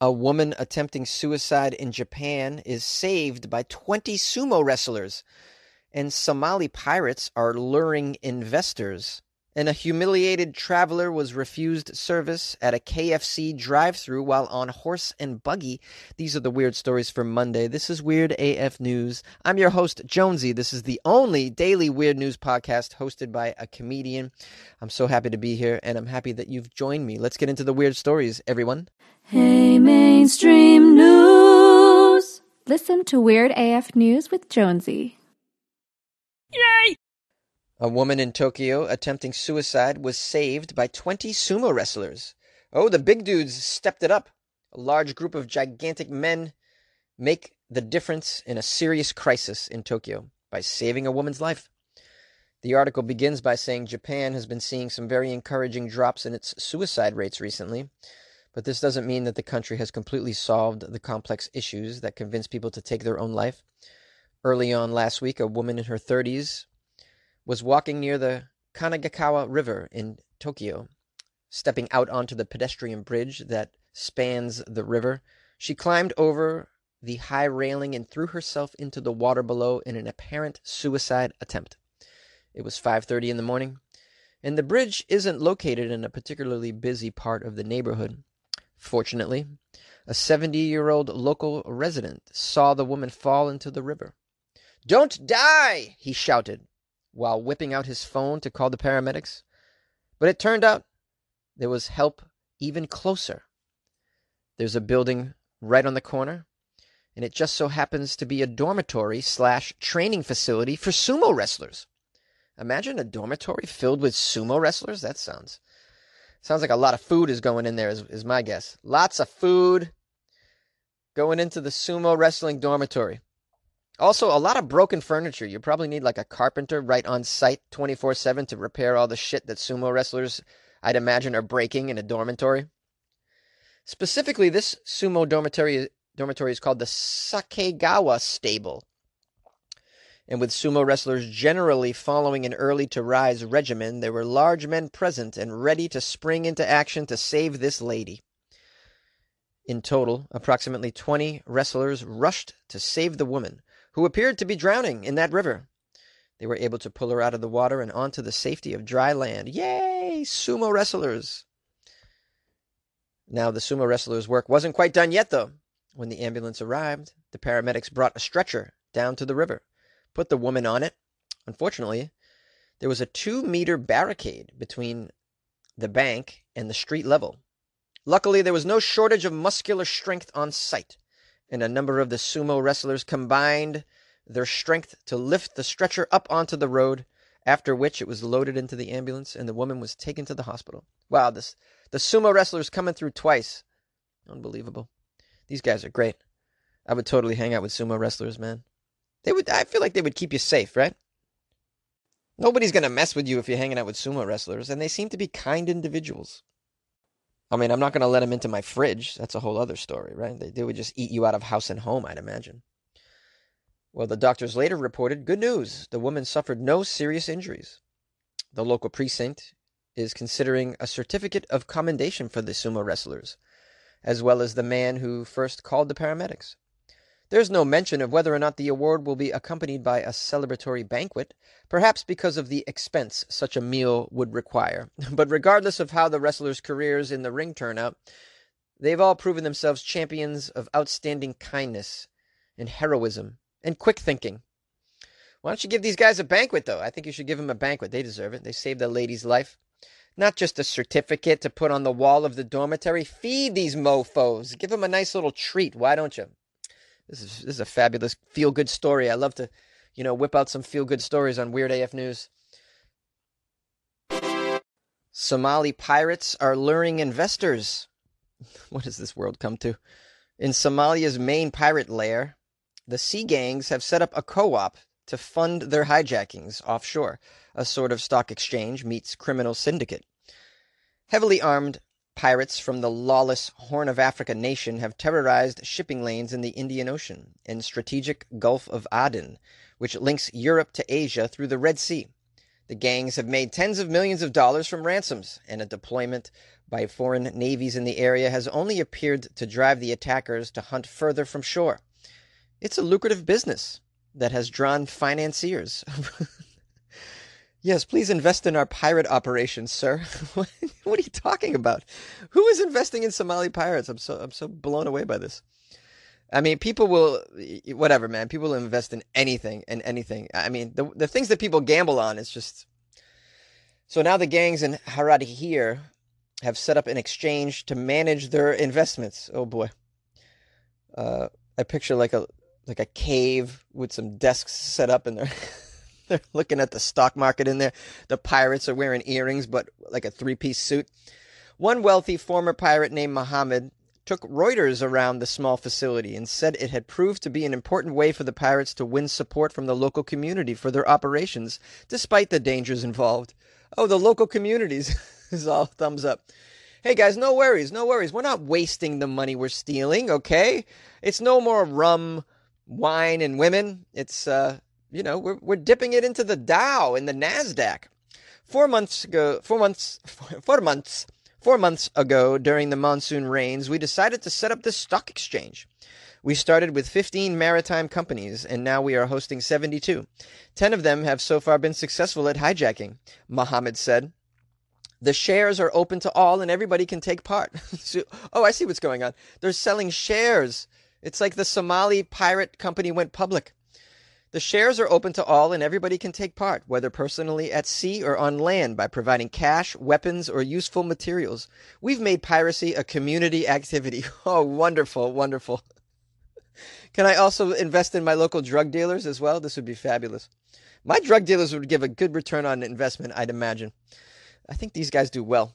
A woman attempting suicide in Japan is saved by 20 sumo wrestlers. And Somali pirates are luring investors. And a humiliated traveler was refused service at a KFC drive through while on horse and buggy. These are the weird stories for Monday. This is Weird AF News. I'm your host, Jonesy. This is the only daily weird news podcast hosted by a comedian. I'm so happy to be here, and I'm happy that you've joined me. Let's get into the weird stories, everyone. Hey, mainstream news. Listen to Weird AF News with Jonesy. Yay! A woman in Tokyo attempting suicide was saved by 20 sumo wrestlers. Oh, the big dudes stepped it up. A large group of gigantic men make the difference in a serious crisis in Tokyo by saving a woman's life. The article begins by saying Japan has been seeing some very encouraging drops in its suicide rates recently, but this doesn't mean that the country has completely solved the complex issues that convince people to take their own life. Early on last week, a woman in her 30s was walking near the Kanagawa River in Tokyo. Stepping out onto the pedestrian bridge that spans the river, she climbed over the high railing and threw herself into the water below in an apparent suicide attempt. It was 5:30 in the morning, and the bridge isn't located in a particularly busy part of the neighborhood. Fortunately, a 70-year-old local resident saw the woman fall into the river. "Don't die!" he shouted while whipping out his phone to call the paramedics. But it turned out there was help even closer. There's a building right on the corner, and it just so happens to be a dormitory slash training facility for sumo wrestlers. Imagine a dormitory filled with sumo wrestlers. That sounds sounds like a lot of food is going in there. Is, is my guess. Lots of food going into the sumo wrestling dormitory. Also, a lot of broken furniture. You probably need like a carpenter right on site 24 7 to repair all the shit that sumo wrestlers, I'd imagine, are breaking in a dormitory. Specifically, this sumo dormitory, dormitory is called the Sakaigawa Stable. And with sumo wrestlers generally following an early to rise regimen, there were large men present and ready to spring into action to save this lady. In total, approximately 20 wrestlers rushed to save the woman who appeared to be drowning in that river. They were able to pull her out of the water and onto the safety of dry land. Yay! Sumo wrestlers! Now, the sumo wrestlers' work wasn't quite done yet, though. When the ambulance arrived, the paramedics brought a stretcher down to the river, put the woman on it. Unfortunately, there was a two meter barricade between the bank and the street level. Luckily, there was no shortage of muscular strength on site and a number of the sumo wrestlers combined their strength to lift the stretcher up onto the road, after which it was loaded into the ambulance and the woman was taken to the hospital. Wow, this the sumo wrestlers coming through twice. Unbelievable. These guys are great. I would totally hang out with sumo wrestlers, man. They would I feel like they would keep you safe, right? Nobody's going to mess with you if you're hanging out with sumo wrestlers and they seem to be kind individuals. I mean, I'm not going to let them into my fridge. That's a whole other story, right? They, they would just eat you out of house and home, I'd imagine. Well, the doctors later reported good news. The woman suffered no serious injuries. The local precinct is considering a certificate of commendation for the sumo wrestlers, as well as the man who first called the paramedics. There's no mention of whether or not the award will be accompanied by a celebratory banquet, perhaps because of the expense such a meal would require. But regardless of how the wrestlers' careers in the ring turn out, they've all proven themselves champions of outstanding kindness and heroism and quick thinking. Why don't you give these guys a banquet, though? I think you should give them a banquet. They deserve it. They saved a lady's life. Not just a certificate to put on the wall of the dormitory. Feed these mofos. Give them a nice little treat. Why don't you? This is this is a fabulous feel good story. I love to, you know, whip out some feel good stories on Weird AF News. Somali pirates are luring investors. What has this world come to? In Somalia's main pirate lair, the sea gangs have set up a co-op to fund their hijackings offshore, a sort of stock exchange meets criminal syndicate. Heavily armed Pirates from the lawless Horn of Africa nation have terrorized shipping lanes in the Indian Ocean and strategic Gulf of Aden, which links Europe to Asia through the Red Sea. The gangs have made tens of millions of dollars from ransoms, and a deployment by foreign navies in the area has only appeared to drive the attackers to hunt further from shore. It's a lucrative business that has drawn financiers. yes, please invest in our pirate operations, sir. what are you talking about? Who is investing in Somali pirates? I'm so I'm so blown away by this. I mean, people will whatever, man. People will invest in anything and anything. I mean, the the things that people gamble on is just. So now the gangs in Haradheere have set up an exchange to manage their investments. Oh boy. Uh, I picture like a like a cave with some desks set up, in they're they're looking at the stock market in there. The pirates are wearing earrings, but like a three piece suit. One wealthy former pirate named Mohammed took Reuters around the small facility and said it had proved to be an important way for the pirates to win support from the local community for their operations, despite the dangers involved. Oh, the local communities is all thumbs up. Hey guys, no worries, no worries. We're not wasting the money we're stealing, okay? It's no more rum, wine, and women. It's uh, you know, we're we're dipping it into the Dow and the Nasdaq. Four months ago, four months, four months Four months ago, during the monsoon rains, we decided to set up this stock exchange. We started with 15 maritime companies, and now we are hosting 72. Ten of them have so far been successful at hijacking, Mohammed said. The shares are open to all, and everybody can take part. so, oh, I see what's going on. They're selling shares. It's like the Somali pirate company went public. The shares are open to all and everybody can take part, whether personally at sea or on land, by providing cash, weapons, or useful materials. We've made piracy a community activity. Oh, wonderful, wonderful. Can I also invest in my local drug dealers as well? This would be fabulous. My drug dealers would give a good return on investment, I'd imagine. I think these guys do well.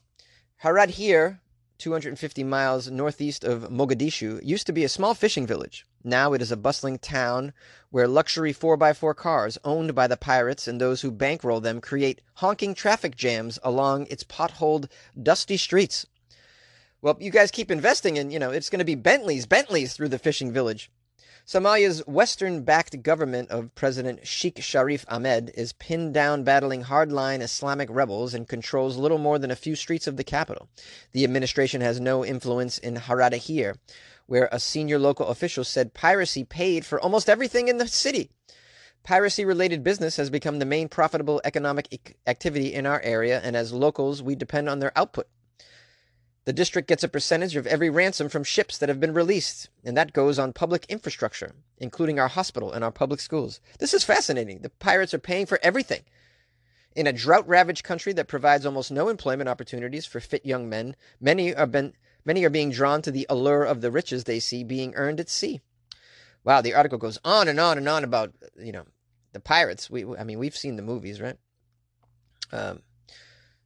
Haradheere 250 miles northeast of Mogadishu, used to be a small fishing village. Now it is a bustling town where luxury 4x4 cars owned by the pirates and those who bankroll them create honking traffic jams along its potholed, dusty streets. Well, you guys keep investing and, you know, it's going to be Bentleys, Bentleys through the fishing village. Somalia's Western backed government of President Sheikh Sharif Ahmed is pinned down battling hardline Islamic rebels and controls little more than a few streets of the capital. The administration has no influence in Haradheere, where a senior local official said piracy paid for almost everything in the city. Piracy related business has become the main profitable economic activity in our area, and as locals, we depend on their output. The district gets a percentage of every ransom from ships that have been released, and that goes on public infrastructure, including our hospital and our public schools. This is fascinating. The pirates are paying for everything. In a drought ravaged country that provides almost no employment opportunities for fit young men, many are, been, many are being drawn to the allure of the riches they see being earned at sea. Wow, the article goes on and on and on about, you know, the pirates. We, I mean, we've seen the movies, right? Um,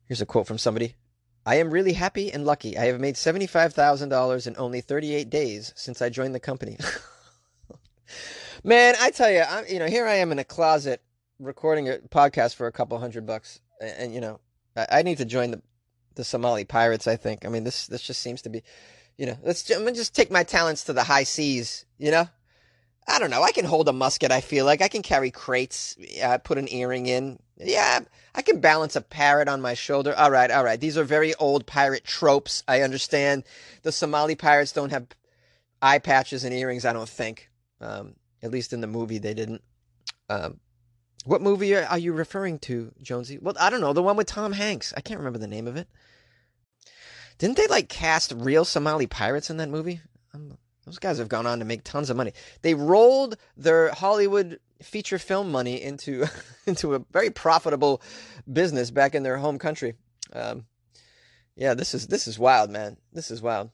here's a quote from somebody I am really happy and lucky. I have made $75,000 in only 38 days since I joined the company. Man, I tell you, I'm, you know, here I am in a closet recording a podcast for a couple hundred bucks. And, and you know, I, I, need to join the, the Somali pirates, I think. I mean, this, this just seems to be, you know, let's I'm just take my talents to the high seas, you know? I don't know. I can hold a musket. I feel like I can carry crates. Uh, put an earring in. Yeah, I can balance a parrot on my shoulder. All right, all right. These are very old pirate tropes. I understand. The Somali pirates don't have eye patches and earrings. I don't think. Um, at least in the movie, they didn't. Um, what movie are you referring to, Jonesy? Well, I don't know. The one with Tom Hanks. I can't remember the name of it. Didn't they like cast real Somali pirates in that movie? I'm, those guys have gone on to make tons of money. They rolled their Hollywood feature film money into into a very profitable business back in their home country. Um, yeah, this is this is wild, man. This is wild.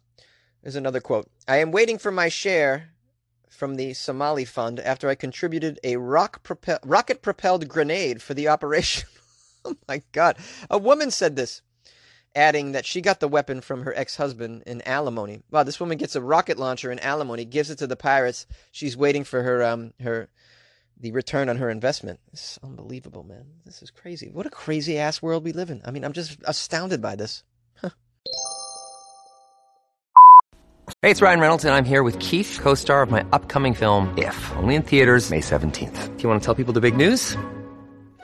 There's another quote. I am waiting for my share from the Somali fund after I contributed a rock propel- rocket propelled grenade for the operation. oh my god. A woman said this adding that she got the weapon from her ex-husband in alimony. Wow, this woman gets a rocket launcher in alimony, gives it to the pirates. She's waiting for her um her the return on her investment. This is unbelievable, man. This is crazy. What a crazy ass world we live in. I mean, I'm just astounded by this. Huh. Hey, it's Ryan Reynolds, and I'm here with Keith, co-star of my upcoming film, If, only in theaters May 17th. Do you want to tell people the big news?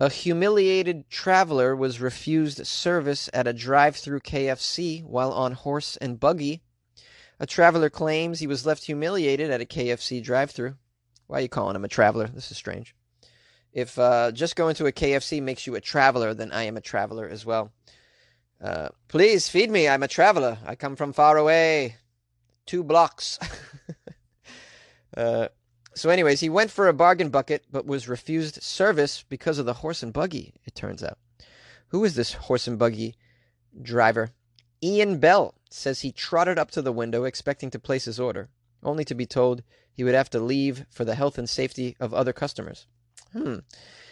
A humiliated traveler was refused service at a drive through KFC while on horse and buggy. A traveler claims he was left humiliated at a KFC drive through. Why are you calling him a traveler? This is strange. If uh, just going to a KFC makes you a traveler, then I am a traveler as well. Uh, please feed me. I'm a traveler. I come from far away. Two blocks. uh, so, anyways, he went for a bargain bucket, but was refused service because of the horse and buggy, it turns out. Who is this horse and buggy driver? Ian Bell says he trotted up to the window expecting to place his order, only to be told he would have to leave for the health and safety of other customers. Hmm.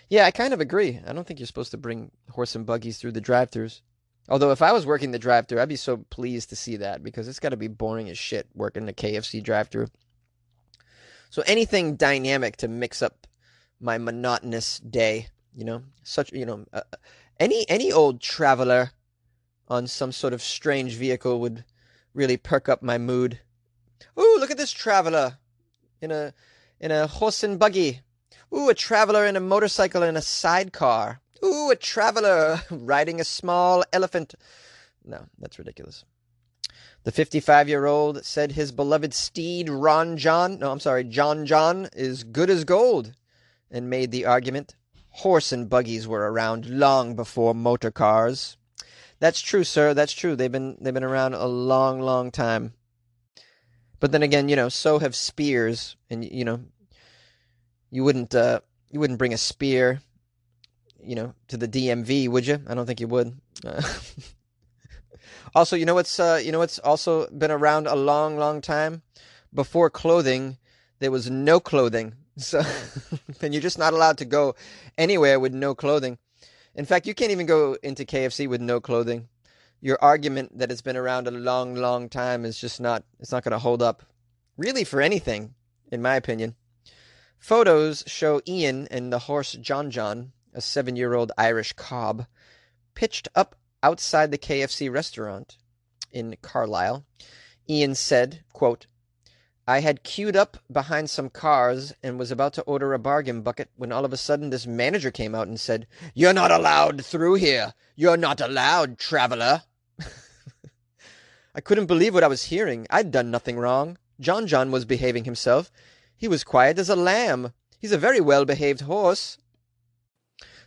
Yeah, I kind of agree. I don't think you're supposed to bring horse and buggies through the drive throughs. Although, if I was working the drive through, I'd be so pleased to see that because it's got to be boring as shit working the KFC drive through. So anything dynamic to mix up my monotonous day, you know, such you know, uh, any any old traveler on some sort of strange vehicle would really perk up my mood. Ooh, look at this traveler in a in a horse and buggy. Ooh, a traveler in a motorcycle in a sidecar. Ooh, a traveler riding a small elephant. No, that's ridiculous. The 55 year old said his beloved steed, Ron John, no, I'm sorry, John John, is good as gold, and made the argument horse and buggies were around long before motor cars. That's true, sir. That's true. They've been they've been around a long, long time. But then again, you know, so have spears, and you know, you wouldn't uh, you wouldn't bring a spear, you know, to the DMV, would you? I don't think you would. Uh, also, you know what's uh, you know what's also been around a long, long time. Before clothing, there was no clothing, so and you're just not allowed to go anywhere with no clothing. In fact, you can't even go into KFC with no clothing. Your argument that it's been around a long, long time is just not it's not going to hold up, really, for anything, in my opinion. Photos show Ian and the horse John John, a seven-year-old Irish cob, pitched up outside the KFC restaurant in Carlisle. Ian said, quote, I had queued up behind some cars and was about to order a bargain bucket when all of a sudden this manager came out and said, You're not allowed through here. You're not allowed, traveler. I couldn't believe what I was hearing. I'd done nothing wrong. John John was behaving himself. He was quiet as a lamb. He's a very well behaved horse.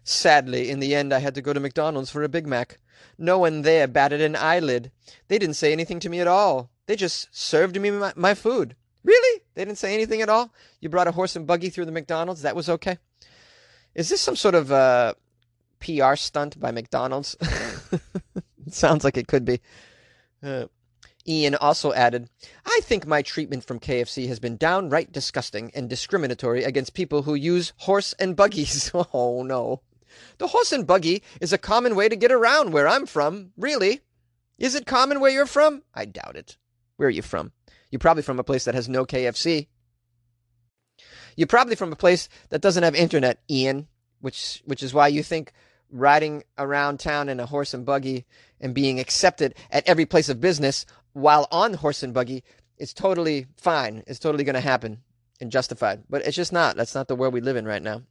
Sadly, in the end, I had to go to McDonald's for a Big Mac. No one there batted an eyelid. They didn't say anything to me at all. They just served me my, my food. Really? They didn't say anything at all? You brought a horse and buggy through the McDonald's? That was okay? Is this some sort of uh, PR stunt by McDonald's? sounds like it could be. Uh, Ian also added, I think my treatment from KFC has been downright disgusting and discriminatory against people who use horse and buggies. oh, no. The horse and buggy is a common way to get around where I'm from. Really? Is it common where you're from? I doubt it. Where are you from? You're probably from a place that has no KFC. You're probably from a place that doesn't have internet, Ian, which which is why you think riding around town in a horse and buggy and being accepted at every place of business while on horse and buggy is totally fine. It's totally going to happen and justified. But it's just not. That's not the world we live in right now.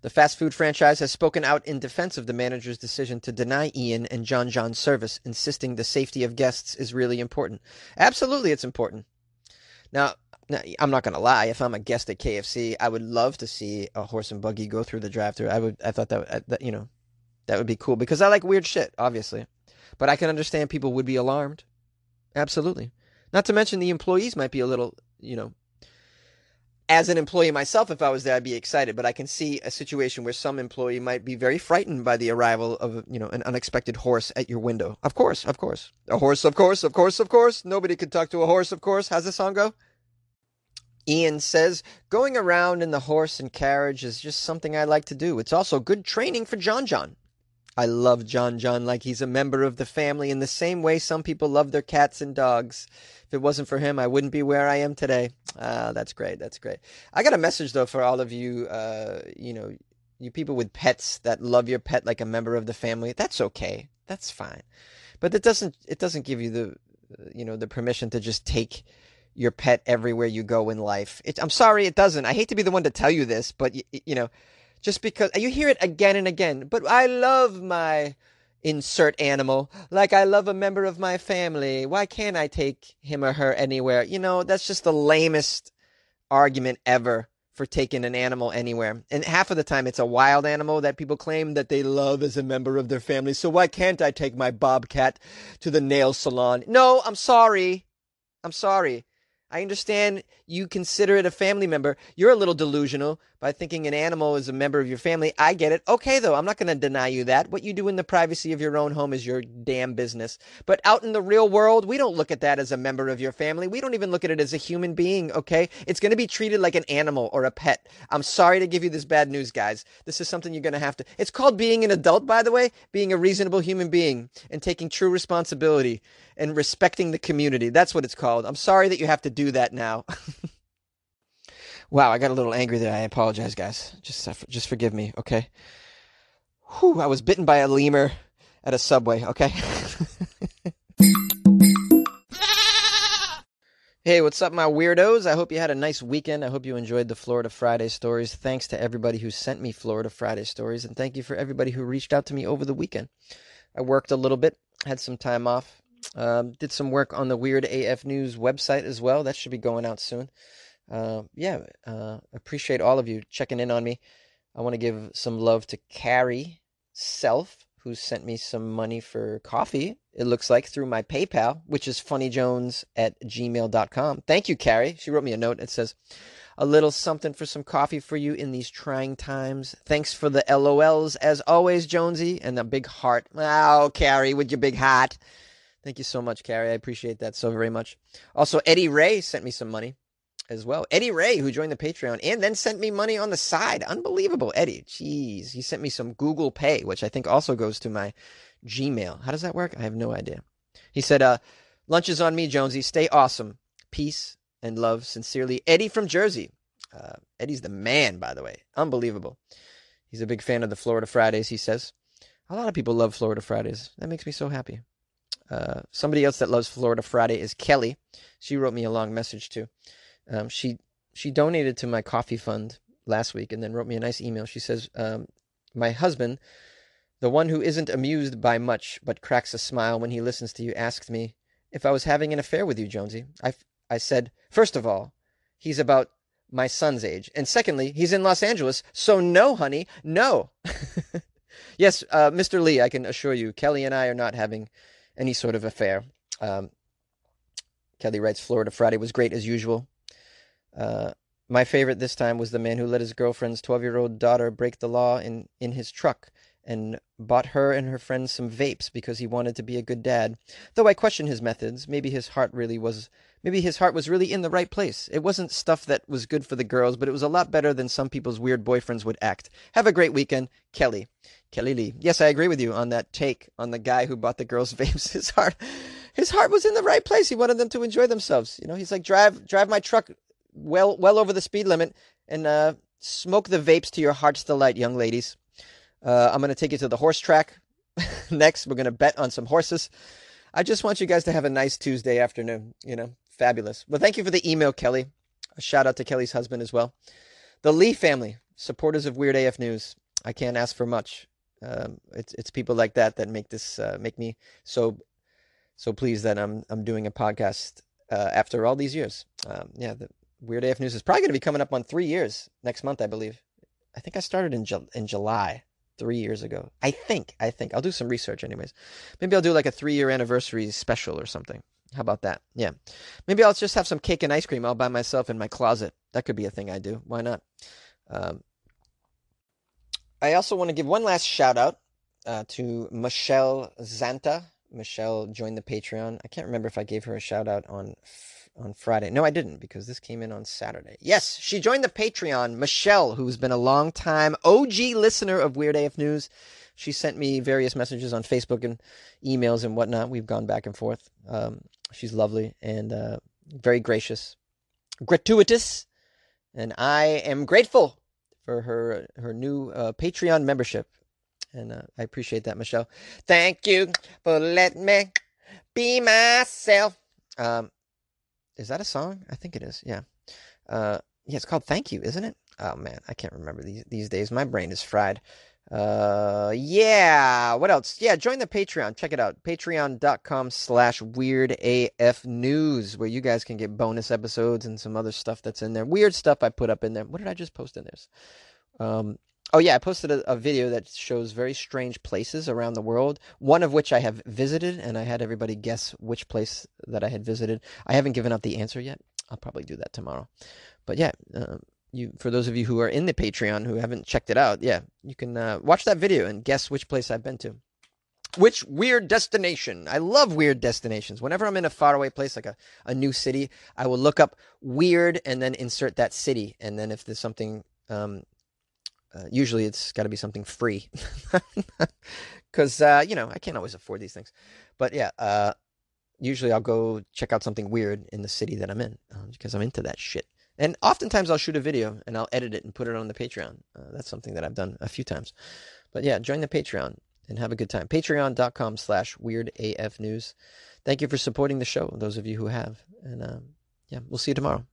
The fast food franchise has spoken out in defense of the manager's decision to deny Ian and John John service, insisting the safety of guests is really important. Absolutely, it's important. Now, now I'm not going to lie. If I'm a guest at KFC, I would love to see a horse and buggy go through the drive-through. I would. I thought that, uh, that you know, that would be cool because I like weird shit, obviously. But I can understand people would be alarmed. Absolutely. Not to mention the employees might be a little, you know, as an employee myself, if I was there, I'd be excited. But I can see a situation where some employee might be very frightened by the arrival of, you know, an unexpected horse at your window. Of course, of course. A horse, of course, of course, of course. Nobody could talk to a horse, of course. How's the song go? Ian says, going around in the horse and carriage is just something I like to do. It's also good training for John John. I love John John like he's a member of the family in the same way some people love their cats and dogs. If it wasn't for him, I wouldn't be where I am today. Ah, that's great. That's great. I got a message though for all of you, uh, you know, you people with pets that love your pet like a member of the family. That's okay. That's fine. But it doesn't it doesn't give you the you know, the permission to just take your pet everywhere you go in life. It, I'm sorry it doesn't. I hate to be the one to tell you this, but you, you know, just because you hear it again and again. But I love my insert animal like I love a member of my family. Why can't I take him or her anywhere? You know, that's just the lamest argument ever for taking an animal anywhere. And half of the time it's a wild animal that people claim that they love as a member of their family. So why can't I take my bobcat to the nail salon? No, I'm sorry. I'm sorry. I understand you consider it a family member. You're a little delusional by thinking an animal is a member of your family. I get it. Okay, though, I'm not going to deny you that. What you do in the privacy of your own home is your damn business. But out in the real world, we don't look at that as a member of your family. We don't even look at it as a human being, okay? It's going to be treated like an animal or a pet. I'm sorry to give you this bad news, guys. This is something you're going to have to. It's called being an adult, by the way, being a reasonable human being and taking true responsibility and respecting the community. That's what it's called. I'm sorry that you have to do that now. wow, I got a little angry there. I apologize, guys. Just uh, just forgive me, okay? Whew, I was bitten by a lemur at a subway, okay? Hey, what's up, my weirdos? I hope you had a nice weekend. I hope you enjoyed the Florida Friday stories. Thanks to everybody who sent me Florida Friday stories, and thank you for everybody who reached out to me over the weekend. I worked a little bit, had some time off, um, did some work on the Weird AF News website as well. That should be going out soon. Uh, yeah, uh, appreciate all of you checking in on me. I want to give some love to Carrie Self, who sent me some money for coffee, it looks like, through my PayPal, which is funnyjones at gmail.com. Thank you, Carrie. She wrote me a note. It says, a little something for some coffee for you in these trying times. Thanks for the LOLs as always, Jonesy, and a big heart. Oh, Carrie, with your big heart. Thank you so much, Carrie. I appreciate that so very much. Also, Eddie Ray sent me some money as well. Eddie Ray, who joined the Patreon and then sent me money on the side. Unbelievable, Eddie. Jeez. He sent me some Google Pay, which I think also goes to my Gmail. How does that work? I have no idea. He said, uh, lunch is on me, Jonesy. Stay awesome. Peace and love. Sincerely, Eddie from Jersey. Uh, Eddie's the man, by the way. Unbelievable. He's a big fan of the Florida Fridays, he says. A lot of people love Florida Fridays. That makes me so happy. Uh, somebody else that loves Florida Friday is Kelly. She wrote me a long message too. Um, she she donated to my coffee fund last week and then wrote me a nice email. She says, um, "My husband, the one who isn't amused by much but cracks a smile when he listens to you, asked me if I was having an affair with you, Jonesy. I I said, first of all, he's about my son's age, and secondly, he's in Los Angeles, so no, honey, no." yes, uh, Mr. Lee, I can assure you, Kelly and I are not having any sort of affair. Um, Kelly writes, Florida Friday was great as usual. Uh, my favorite this time was the man who let his girlfriend's 12 year old daughter break the law in, in his truck and bought her and her friends some vapes because he wanted to be a good dad. Though I question his methods, maybe his heart really was maybe his heart was really in the right place. It wasn't stuff that was good for the girls, but it was a lot better than some people's weird boyfriends would act. Have a great weekend, Kelly. Kelly Lee. Yes, I agree with you on that take on the guy who bought the girls vapes. His heart his heart was in the right place. He wanted them to enjoy themselves. You know, he's like drive drive my truck well well over the speed limit and uh, smoke the vapes to your heart's delight, young ladies. Uh, I'm going to take you to the horse track next. We're going to bet on some horses. I just want you guys to have a nice Tuesday afternoon. You know, fabulous. Well, thank you for the email, Kelly. A shout out to Kelly's husband as well. The Lee family, supporters of Weird AF News. I can't ask for much. Um, it's it's people like that that make this uh, make me so so pleased that I'm I'm doing a podcast uh, after all these years. Um, yeah, the Weird AF News is probably going to be coming up on three years next month, I believe. I think I started in Ju- in July three years ago. I think. I think I'll do some research, anyways. Maybe I'll do like a three year anniversary special or something. How about that? Yeah. Maybe I'll just have some cake and ice cream all by myself in my closet. That could be a thing I do. Why not? Um, I also want to give one last shout out uh, to Michelle Zanta. Michelle joined the Patreon. I can't remember if I gave her a shout out on on Friday. No, I didn't because this came in on Saturday. Yes, she joined the Patreon. Michelle, who's been a long time OG listener of Weird AF News. She sent me various messages on Facebook and emails and whatnot. We've gone back and forth. Um, she's lovely and uh, very gracious, gratuitous, and I am grateful for her her new uh, Patreon membership. And uh, I appreciate that, Michelle. Thank you for letting me be myself. Um, is that a song? I think it is. Yeah. Uh, yeah, it's called Thank You, isn't it? Oh man, I can't remember these these days. My brain is fried. Uh, yeah. What else? Yeah, join the Patreon. Check it out. Patreon.com slash weird AF news, where you guys can get bonus episodes and some other stuff that's in there. Weird stuff I put up in there. What did I just post in there? Um, oh yeah, I posted a, a video that shows very strange places around the world. One of which I have visited, and I had everybody guess which place that I had visited. I haven't given up the answer yet. I'll probably do that tomorrow. But yeah, uh, you for those of you who are in the Patreon who haven't checked it out, yeah, you can uh, watch that video and guess which place I've been to. Which weird destination? I love weird destinations. Whenever I'm in a faraway place like a, a new city, I will look up weird and then insert that city. And then if there's something, um, uh, usually it's got to be something free. Because, uh, you know, I can't always afford these things. But yeah, uh, usually I'll go check out something weird in the city that I'm in because uh, I'm into that shit. And oftentimes I'll shoot a video and I'll edit it and put it on the Patreon. Uh, that's something that I've done a few times. But yeah, join the Patreon and have a good time. Patreon.com slash weirdafnews. Thank you for supporting the show, those of you who have. And um, yeah, we'll see you tomorrow.